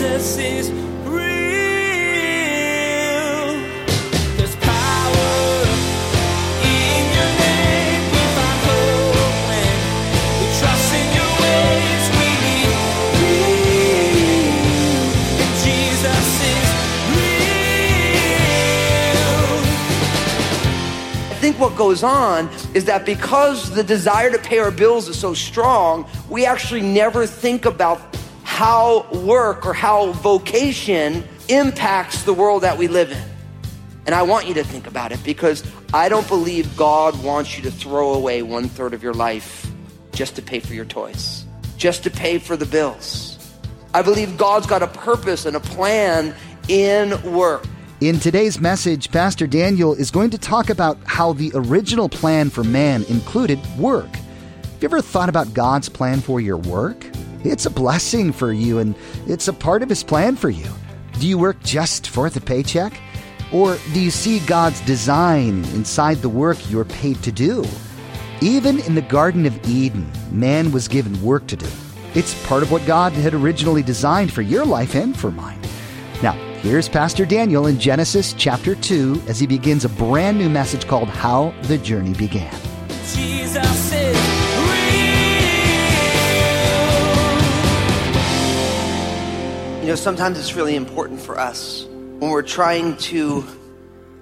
Jesus is what goes on is that because the desire to pay our bills is so strong, we actually never think about how work or how vocation impacts the world that we live in. And I want you to think about it because I don't believe God wants you to throw away one third of your life just to pay for your toys, just to pay for the bills. I believe God's got a purpose and a plan in work. In today's message, Pastor Daniel is going to talk about how the original plan for man included work. Have you ever thought about God's plan for your work? It's a blessing for you and it's a part of His plan for you. Do you work just for the paycheck? Or do you see God's design inside the work you're paid to do? Even in the Garden of Eden, man was given work to do. It's part of what God had originally designed for your life and for mine. Now, here's Pastor Daniel in Genesis chapter 2 as he begins a brand new message called How the Journey Began. Know, sometimes it's really important for us when we're trying to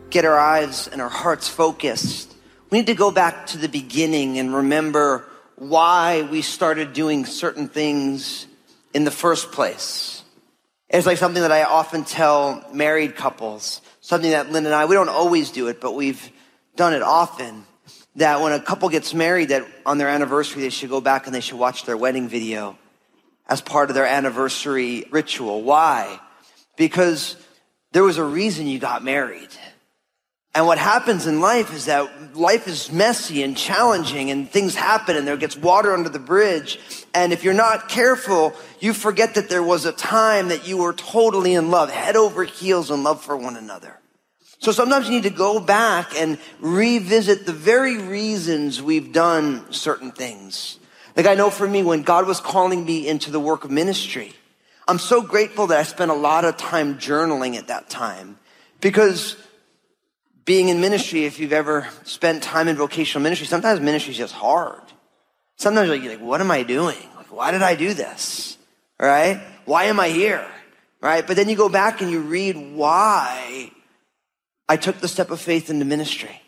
get our eyes and our hearts focused. We need to go back to the beginning and remember why we started doing certain things in the first place. It's like something that I often tell married couples, something that Lynn and I, we don't always do it, but we've done it often. That when a couple gets married, that on their anniversary, they should go back and they should watch their wedding video as part of their anniversary ritual. Why? Because there was a reason you got married. And what happens in life is that life is messy and challenging and things happen and there gets water under the bridge. And if you're not careful, you forget that there was a time that you were totally in love, head over heels in love for one another. So sometimes you need to go back and revisit the very reasons we've done certain things. Like I know for me, when God was calling me into the work of ministry, I'm so grateful that I spent a lot of time journaling at that time because being in ministry, if you've ever spent time in vocational ministry, sometimes ministry is just hard. Sometimes you're like, what am I doing? Like, why did I do this? Right? Why am I here? Right? But then you go back and you read why I took the step of faith into ministry.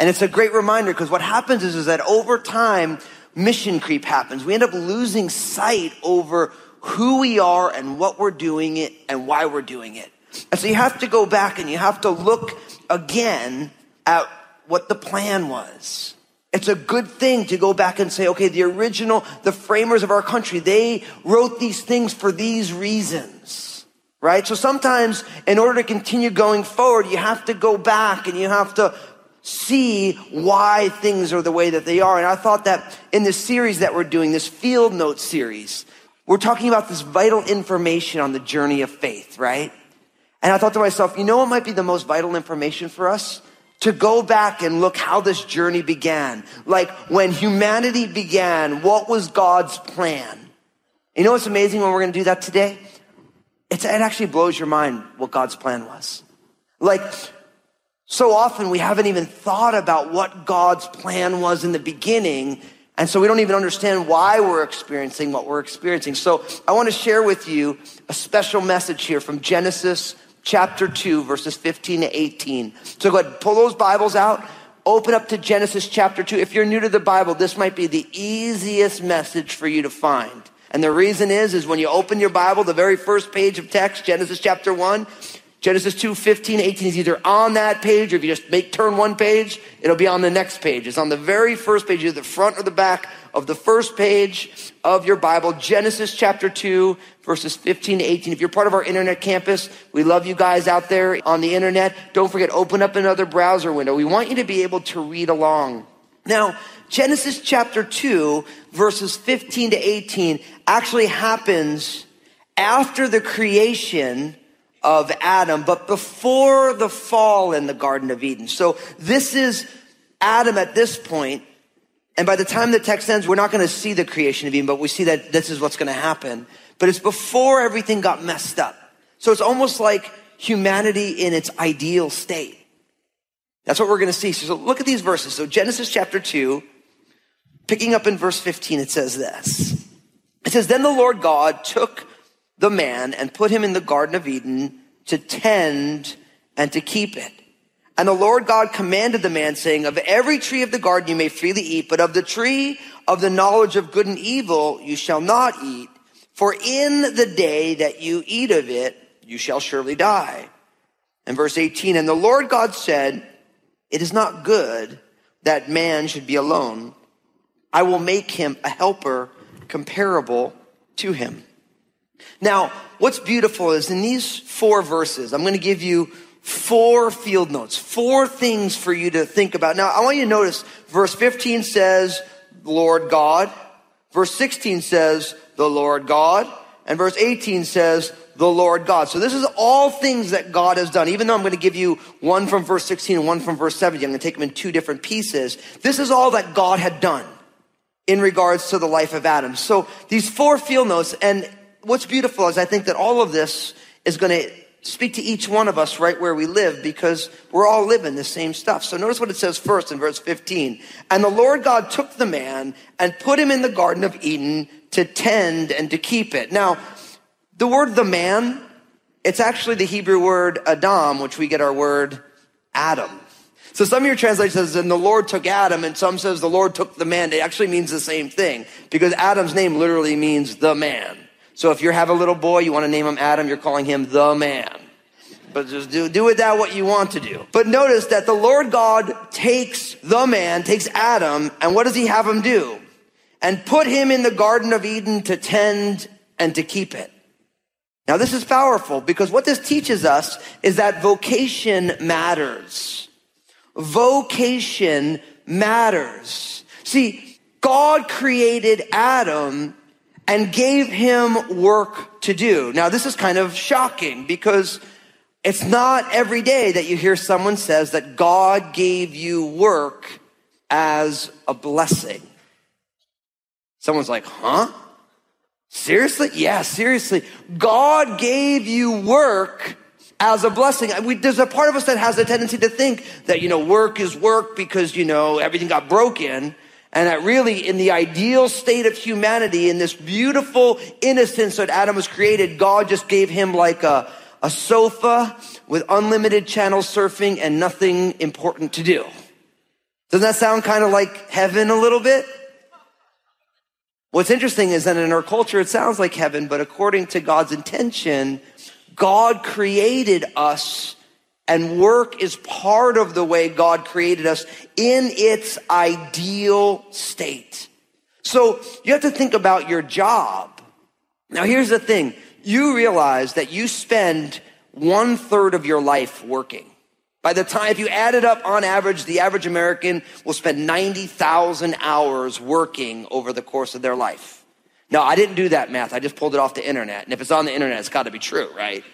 And it's a great reminder because what happens is, is that over time, mission creep happens. We end up losing sight over who we are and what we're doing it and why we're doing it. And so you have to go back and you have to look again at what the plan was. It's a good thing to go back and say, okay, the original, the framers of our country, they wrote these things for these reasons, right? So sometimes in order to continue going forward, you have to go back and you have to see why things are the way that they are. And I thought that in this series that we're doing, this field note series, we're talking about this vital information on the journey of faith, right? And I thought to myself, you know what might be the most vital information for us? To go back and look how this journey began. Like when humanity began, what was God's plan? You know what's amazing when we're going to do that today? It's, it actually blows your mind what God's plan was. Like, so often we haven't even thought about what God's plan was in the beginning. And so we don't even understand why we're experiencing what we're experiencing. So I want to share with you a special message here from Genesis chapter 2, verses 15 to 18. So go ahead, pull those Bibles out. Open up to Genesis chapter 2. If you're new to the Bible, this might be the easiest message for you to find. And the reason is, is when you open your Bible, the very first page of text, Genesis chapter 1, Genesis 2, 15, 18 is either on that page, or if you just make turn one page, it'll be on the next page. It's on the very first page, either the front or the back of the first page of your Bible, Genesis chapter 2, verses 15 to 18. If you're part of our internet campus, we love you guys out there on the internet. Don't forget, open up another browser window. We want you to be able to read along. Now, Genesis chapter 2, verses 15 to 18 actually happens after the creation of Adam, but before the fall in the Garden of Eden. So this is Adam at this point, And by the time the text ends, we're not going to see the creation of Eden, but we see that this is what's going to happen. but it's before everything got messed up. So it's almost like humanity in its ideal state. That's what we're going to see. So look at these verses. So Genesis chapter 2, picking up in verse 15, it says this. It says, Then the Lord God took the man and put him in the Garden of Eden to tend and to keep it. And the Lord God commanded the man, saying, Of every tree of the garden you may freely eat, but of the tree of the knowledge of good and evil you shall not eat. For in the day that you eat of it, you shall surely die. And verse 18, And the Lord God said, It is not good that man should be alone. I will make him a helper comparable to him. Now, what's beautiful is in these four verses, I'm going to give you four field notes, four things for you to think about. Now, I want you to notice verse 15 says, Lord God. Verse 16 says, the Lord God. And verse 18 says, the Lord God. So this is all things that God has done. Even though I'm going to give you one from verse 16 and one from verse 17, I'm going to take them in two different pieces. This is all that God had done in regards to the life of Adam. So these four field notes, and what's beautiful is I think that all of this is going to speak to each one of us right where we live because we're all living the same stuff. So notice what it says first in verse 15. And the Lord God took the man and put him in the Garden of Eden to tend and to keep it. Now, the word the man, it's actually the Hebrew word Adam, which we get our word Adam. So some of your translations says, and the Lord took Adam, and some says the Lord took the man. It actually means the same thing because Adam's name literally means the man. So if you have a little boy, you want to name him Adam, you're calling him the man. But just do, do with that what you want to do. But notice that the Lord God takes the man, takes Adam, and what does he have him do? And put him in the Garden of Eden to tend and to keep it. Now this is powerful because what this teaches us is that vocation matters. Vocation matters. See, God created Adam and gave him work to do. Now, this is kind of shocking because it's not every day that you hear someone says that God gave you work as a blessing. Someone's like, huh? Seriously? Yeah, seriously. God gave you work as a blessing. We, there's a part of us that has a tendency to think that, you know, work is work because, you know, everything got broken. And that really, in the ideal state of humanity, in this beautiful innocence that Adam was created, God just gave him like a, a sofa with unlimited channel surfing and nothing important to do. Doesn't that sound kind of like heaven a little bit? What's interesting is that in our culture, it sounds like heaven, but according to God's intention, God created us and work is part of the way God created us in its ideal state. So you have to think about your job. Now here's the thing. You realize that you spend one third of your life working. By the time, if you add it up on average, the average American will spend 90,000 hours working over the course of their life. Now, I didn't do that math. I just pulled it off the internet. And if it's on the internet, it's got to be true, right?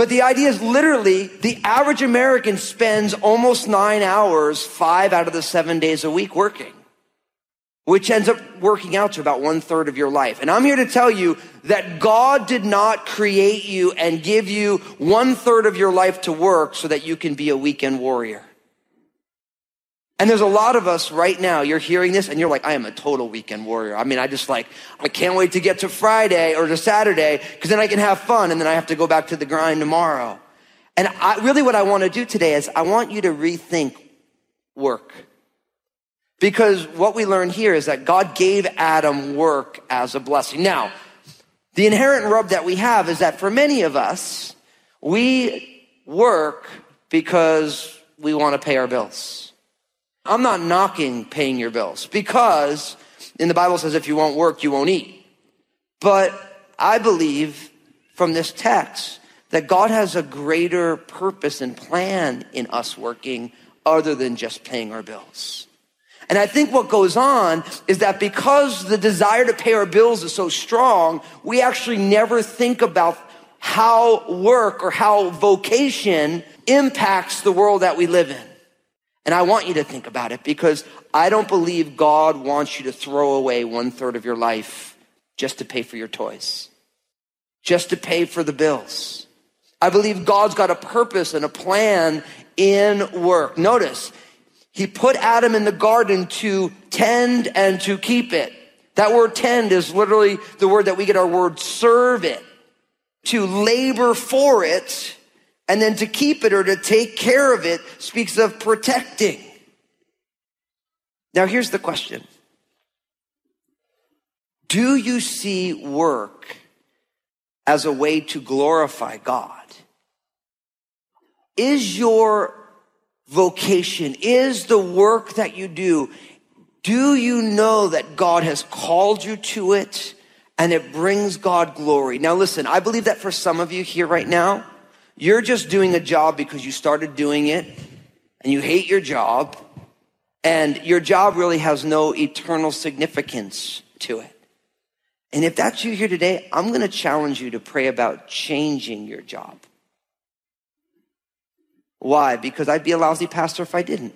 But the idea is literally the average American spends almost nine hours, five out of the seven days a week working, which ends up working out to about one third of your life. And I'm here to tell you that God did not create you and give you one third of your life to work so that you can be a weekend warrior. And there's a lot of us right now, you're hearing this and you're like, I am a total weekend warrior. I mean, I just like, I can't wait to get to Friday or to Saturday because then I can have fun and then I have to go back to the grind tomorrow. And I, really what I want to do today is I want you to rethink work. Because what we learn here is that God gave Adam work as a blessing. Now, the inherent rub that we have is that for many of us, we work because we want to pay our bills. I'm not knocking paying your bills because in the Bible says if you won't work, you won't eat. But I believe from this text that God has a greater purpose and plan in us working other than just paying our bills. And I think what goes on is that because the desire to pay our bills is so strong, we actually never think about how work or how vocation impacts the world that we live in. And I want you to think about it because I don't believe God wants you to throw away one third of your life just to pay for your toys. just to pay for the bills. I believe God's got a purpose and a plan in work. Notice, he put Adam in the garden to tend and to keep it. That word tend is literally the word that we get our word serve it. To labor for it and then to keep it or to take care of it speaks of protecting. Now here's the question. Do you see work as a way to glorify God? Is your vocation, is the work that you do, do you know that God has called you to it and it brings God glory? Now listen, I believe that for some of you here right now, you're just doing a job because you started doing it and you hate your job and your job really has no eternal significance to it. And if that's you here today, I'm going to challenge you to pray about changing your job. Why? Because I'd be a lousy pastor if I didn't.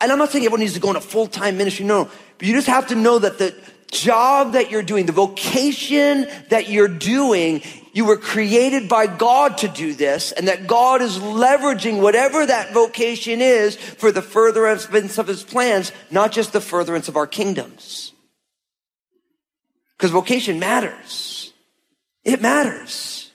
And I'm not saying everyone needs to go into full time ministry, no. But you just have to know that the job that you're doing, the vocation that you're doing, you were created by God to do this, and that God is leveraging whatever that vocation is for the furtherance of his plans, not just the furtherance of our kingdoms. Because vocation matters. It matters.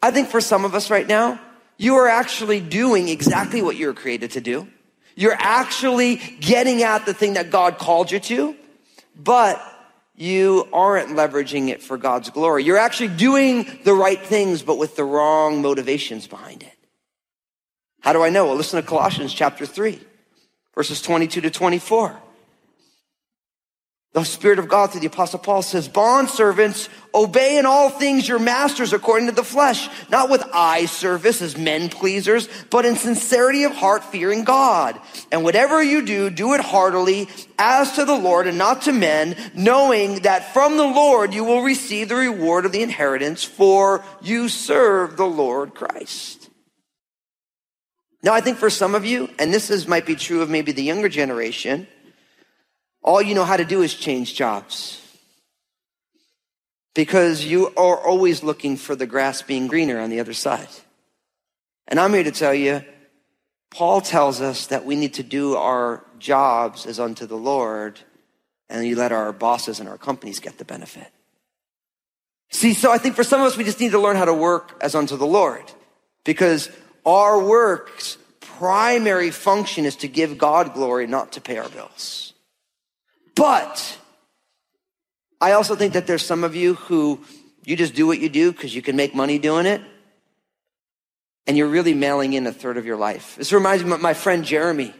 I think for some of us right now, you are actually doing exactly what you were created to do. You're actually getting at the thing that God called you to, but you aren't leveraging it for God's glory. You're actually doing the right things, but with the wrong motivations behind it. How do I know? Well, listen to Colossians chapter 3, verses 22 to 24. The Spirit of God through the Apostle Paul says, Bond servants, obey in all things your masters according to the flesh, not with eye service as men pleasers, but in sincerity of heart, fearing God. And whatever you do, do it heartily as to the Lord and not to men, knowing that from the Lord you will receive the reward of the inheritance, for you serve the Lord Christ. Now, I think for some of you, and this is, might be true of maybe the younger generation, all you know how to do is change jobs. Because you are always looking for the grass being greener on the other side. And I'm here to tell you, Paul tells us that we need to do our jobs as unto the Lord, and you let our bosses and our companies get the benefit. See, so I think for some of us, we just need to learn how to work as unto the Lord. Because our work's primary function is to give God glory, not to pay our bills. But I also think that there's some of you who you just do what you do because you can make money doing it. And you're really mailing in a third of your life. This reminds me of my friend Jeremy.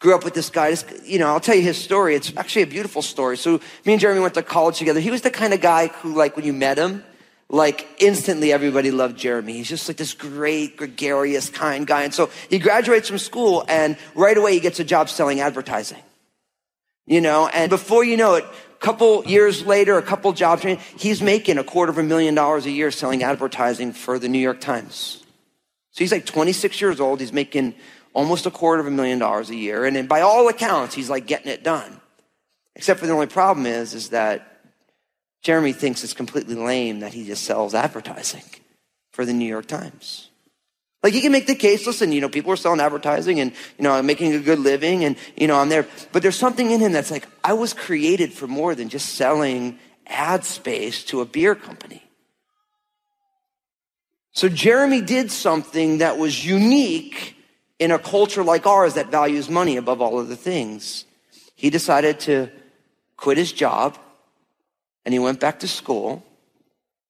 Grew up with this guy. This, you know, I'll tell you his story. It's actually a beautiful story. So me and Jeremy went to college together. He was the kind of guy who, like, when you met him, like instantly everybody loved Jeremy. He's just like this great, gregarious, kind guy. And so he graduates from school and right away he gets a job selling advertising you know, and before you know it, a couple years later, a couple jobs, he's making a quarter of a million dollars a year selling advertising for the New York Times. So he's like 26 years old. He's making almost a quarter of a million dollars a year. And by all accounts, he's like getting it done. Except for the only problem is, is that Jeremy thinks it's completely lame that he just sells advertising for the New York Times. Like you can make the case, listen, you know, people are selling advertising and, you know, making a good living and, you know, I'm there. But there's something in him that's like, I was created for more than just selling ad space to a beer company. So Jeremy did something that was unique in a culture like ours that values money above all other things. He decided to quit his job and he went back to school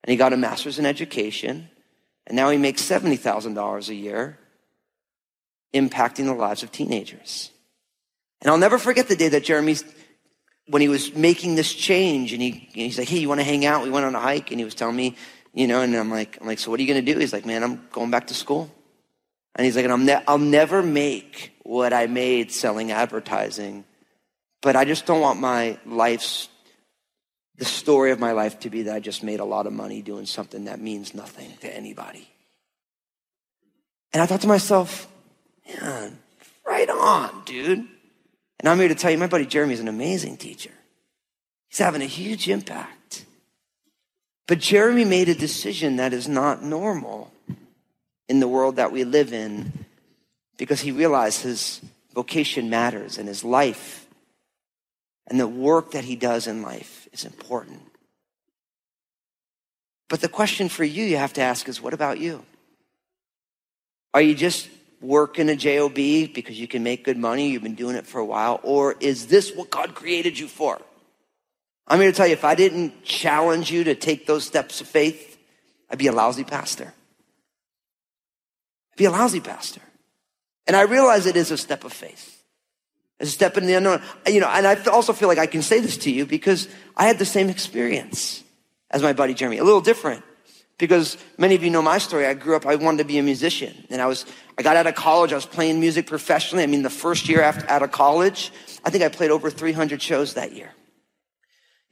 and he got a master's in education and now he makes $70,000 a year impacting the lives of teenagers. And I'll never forget the day that Jeremy, when he was making this change and he, he's like, Hey, you want to hang out? We went on a hike and he was telling me, you know, and I'm like, I'm like, so what are you going to do? He's like, man, I'm going back to school. And he's like, and I'm ne- I'll never make what I made selling advertising, but I just don't want my life's the story of my life to be that I just made a lot of money doing something that means nothing to anybody. And I thought to myself, man, right on, dude. And I'm here to tell you, my buddy Jeremy is an amazing teacher. He's having a huge impact. But Jeremy made a decision that is not normal in the world that we live in because he realized his vocation matters and his life and the work that he does in life is important. But the question for you, you have to ask is what about you? Are you just working a job because you can make good money you've been doing it for a while or is this what god created you for i'm here to tell you if i didn't challenge you to take those steps of faith i'd be a lousy pastor I'd be a lousy pastor and i realize it is a step of faith it's a step in the unknown you know and i also feel like i can say this to you because i had the same experience as my buddy jeremy a little different because many of you know my story. I grew up, I wanted to be a musician. And I was, I got out of college, I was playing music professionally. I mean, the first year after out of college, I think I played over 300 shows that year.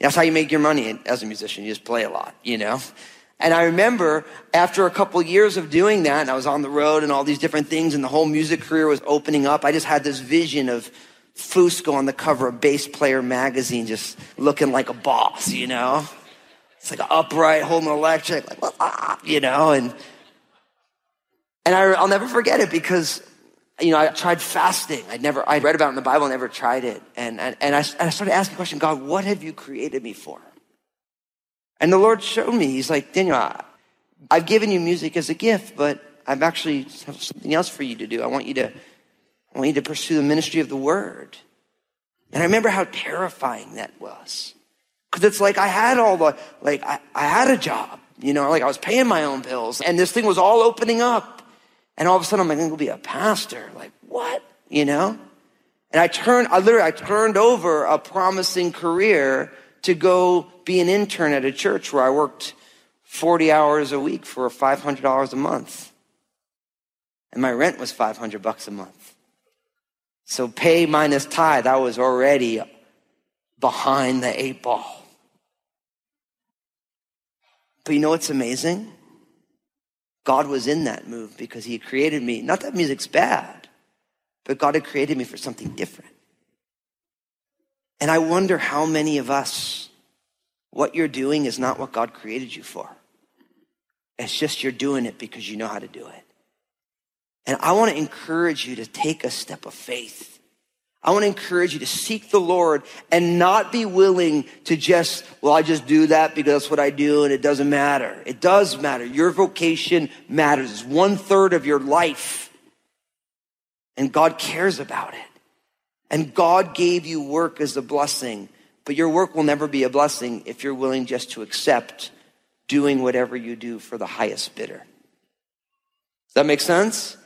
That's how you make your money as a musician. You just play a lot, you know? And I remember after a couple years of doing that, and I was on the road and all these different things, and the whole music career was opening up, I just had this vision of Fusco on the cover of Bass Player magazine, just looking like a boss, you know? It's like an upright, holding electric, like, ah, you know, and, and I, I'll never forget it because, you know, I tried fasting. I'd never, I read about it in the Bible, never tried it. And, and, and, I, and I started asking the question, God, what have you created me for? And the Lord showed me, He's like, Daniel, I, I've given you music as a gift, but I've actually have something else for you to do. I want you to, Want you to pursue the ministry of the word. And I remember how terrifying that was. Cause it's like I had all the, like I, I had a job, you know, like I was paying my own bills and this thing was all opening up. And all of a sudden I'm like, I'm to be a pastor. Like what? You know? And I turned, I literally, I turned over a promising career to go be an intern at a church where I worked 40 hours a week for $500 a month. And my rent was 500 bucks a month. So pay minus tithe, I was already behind the eight ball. But you know what's amazing? God was in that move because He created me. Not that music's bad, but God had created me for something different. And I wonder how many of us, what you're doing is not what God created you for. It's just you're doing it because you know how to do it. And I want to encourage you to take a step of faith I want to encourage you to seek the Lord and not be willing to just, well, I just do that because that's what I do and it doesn't matter. It does matter. Your vocation matters. It's one third of your life. And God cares about it. And God gave you work as a blessing, but your work will never be a blessing if you're willing just to accept doing whatever you do for the highest bidder. Does that make sense?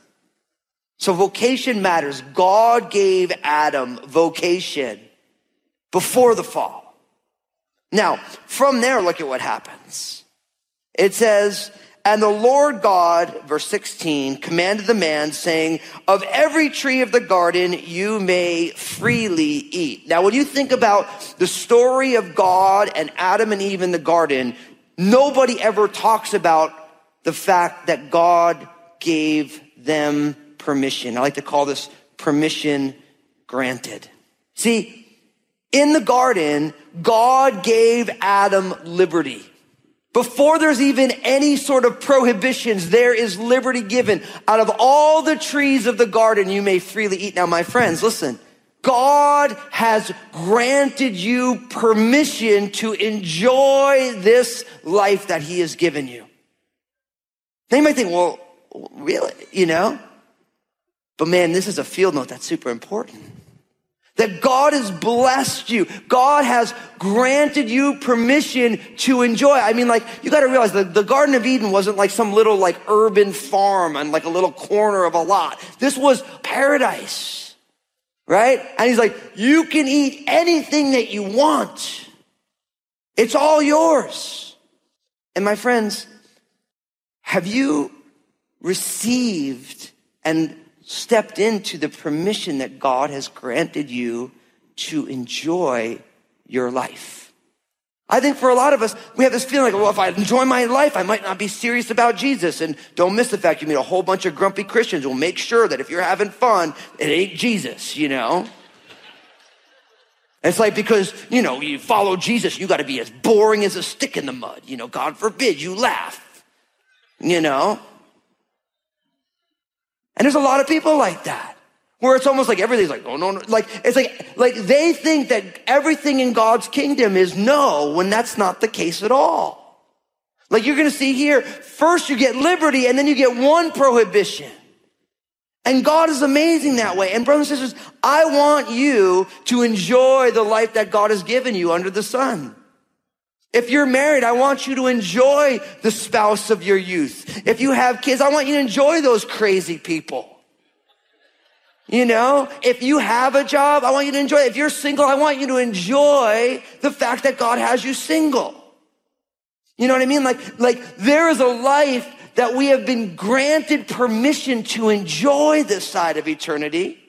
So vocation matters. God gave Adam vocation before the fall. Now, from there, look at what happens. It says, and the Lord God, verse 16, commanded the man saying, of every tree of the garden you may freely eat. Now, when you think about the story of God and Adam and Eve in the garden, nobody ever talks about the fact that God gave them permission. I like to call this permission granted. See, in the garden, God gave Adam liberty. Before there's even any sort of prohibitions, there is liberty given. Out of all the trees of the garden, you may freely eat. Now, my friends, listen. God has granted you permission to enjoy this life that he has given you. You might think, well, really? You know? But man, this is a field note that's super important. That God has blessed you. God has granted you permission to enjoy. I mean, like, you gotta realize that the Garden of Eden wasn't like some little like urban farm and like a little corner of a lot. This was paradise. Right? And he's like, you can eat anything that you want. It's all yours. And my friends, have you received and stepped into the permission that God has granted you to enjoy your life. I think for a lot of us, we have this feeling like, well, if I enjoy my life, I might not be serious about Jesus. And don't miss the fact you meet a whole bunch of grumpy Christians who will make sure that if you're having fun, it ain't Jesus, you know? It's like because, you know, you follow Jesus, you got to be as boring as a stick in the mud. You know, God forbid you laugh. You know? And there's a lot of people like that. Where it's almost like everything's like, oh no, no. Like, it's like, like they think that everything in God's kingdom is no, when that's not the case at all. Like you're gonna see here, first you get liberty and then you get one prohibition. And God is amazing that way. And brothers and sisters, I want you to enjoy the life that God has given you under the sun. If you're married, I want you to enjoy the spouse of your youth. If you have kids, I want you to enjoy those crazy people. You know, if you have a job, I want you to enjoy it. If you're single, I want you to enjoy the fact that God has you single. You know what I mean? Like, like there is a life that we have been granted permission to enjoy this side of eternity.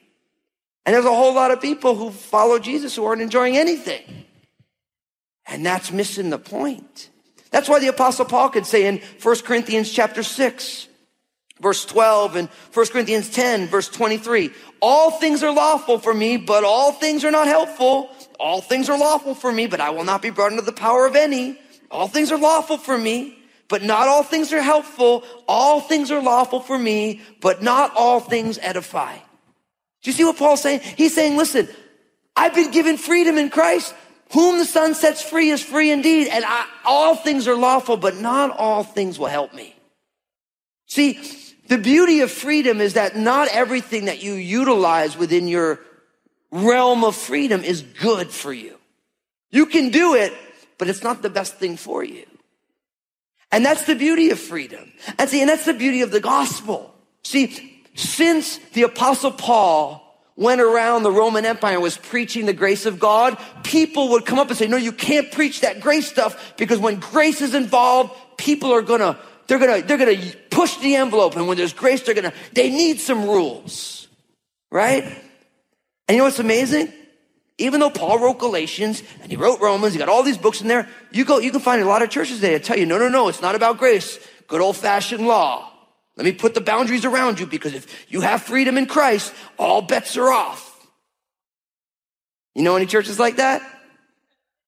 And there's a whole lot of people who follow Jesus who aren't enjoying anything. And that's missing the point. That's why the apostle Paul could say in 1 Corinthians chapter 6, verse 12 and 1 Corinthians 10, verse 23, all things are lawful for me, but all things are not helpful. All things are lawful for me, but I will not be brought into the power of any. All things are lawful for me, but not all things are helpful. All things are lawful for me, but not all things edify. Do you see what Paul's saying? He's saying, listen, I've been given freedom in Christ. Whom the Son sets free is free indeed. And I, all things are lawful, but not all things will help me. See, the beauty of freedom is that not everything that you utilize within your realm of freedom is good for you. You can do it, but it's not the best thing for you. And that's the beauty of freedom. And see, and that's the beauty of the gospel. See, since the apostle Paul went around the Roman Empire and was preaching the grace of God, people would come up and say, no, you can't preach that grace stuff because when grace is involved, people are gonna, they're gonna, they're gonna push the envelope. And when there's grace, they're gonna, they need some rules. Right? And you know what's amazing? Even though Paul wrote Galatians and he wrote Romans, he got all these books in there, you go, you can find a lot of churches that tell you, no, no, no, it's not about grace. Good old fashioned law. Let me put the boundaries around you because if you have freedom in Christ, all bets are off. You know any churches like that?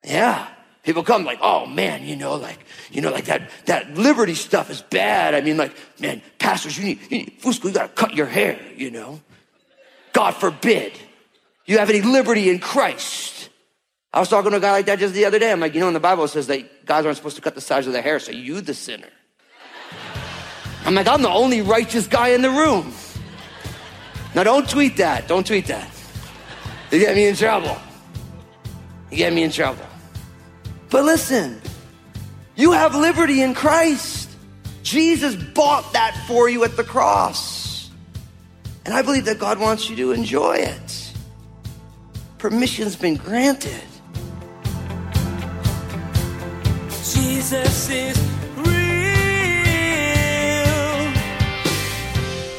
Yeah. People come like, oh man, you know, like, you know, like that, that liberty stuff is bad. I mean, like, man, pastors, you need, you need, Fusco, you gotta cut your hair, you know. God forbid you have any liberty in Christ. I was talking to a guy like that just the other day. I'm like, you know, in the Bible it says that guys aren't supposed to cut the sides of their hair, so you the sinner. I'm like, I'm the only righteous guy in the room. Now don't tweet that. Don't tweet that. You get me in trouble. You get me in trouble. But listen, you have liberty in Christ. Jesus bought that for you at the cross. And I believe that God wants you to enjoy it. Permission's been granted. Jesus is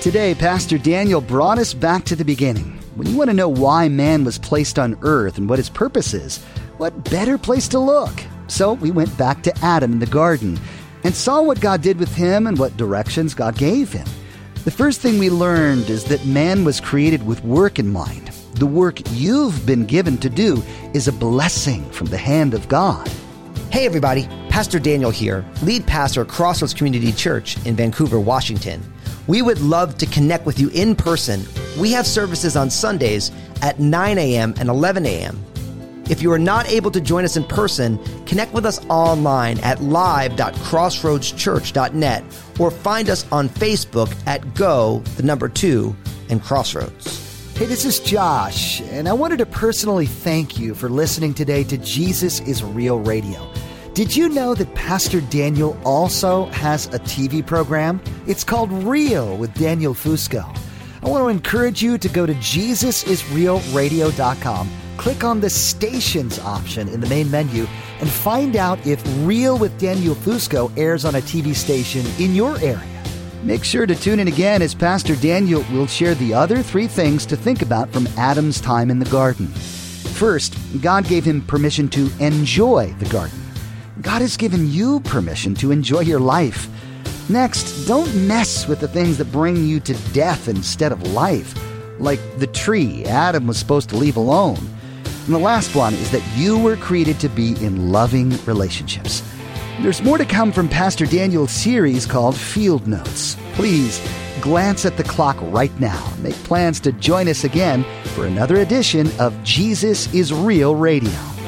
Today, Pastor Daniel brought us back to the beginning. When you want to know why man was placed on earth and what his purpose is, what better place to look? So we went back to Adam in the garden and saw what God did with him and what directions God gave him. The first thing we learned is that man was created with work in mind. The work you've been given to do is a blessing from the hand of God. Hey, everybody, Pastor Daniel here, lead pastor at Crossroads Community Church in Vancouver, Washington. We would love to connect with you in person. We have services on Sundays at 9 a.m. and 11 a.m. If you are not able to join us in person, connect with us online at live.crossroadschurch.net or find us on Facebook at Go, the number two, and Crossroads. Hey, this is Josh, and I wanted to personally thank you for listening today to Jesus is Real Radio. Did you know that Pastor Daniel also has a TV program? It's called Real with Daniel Fusco. I want to encourage you to go to JesusIsRealRadio.com, click on the stations option in the main menu, and find out if Real with Daniel Fusco airs on a TV station in your area. Make sure to tune in again as Pastor Daniel will share the other three things to think about from Adam's time in the garden. First, God gave him permission to enjoy the garden. God has given you permission to enjoy your life. Next, don't mess with the things that bring you to death instead of life, like the tree Adam was supposed to leave alone. And the last one is that you were created to be in loving relationships. There's more to come from Pastor Daniel's series called Field Notes. Please glance at the clock right now. Make plans to join us again for another edition of Jesus is Real Radio.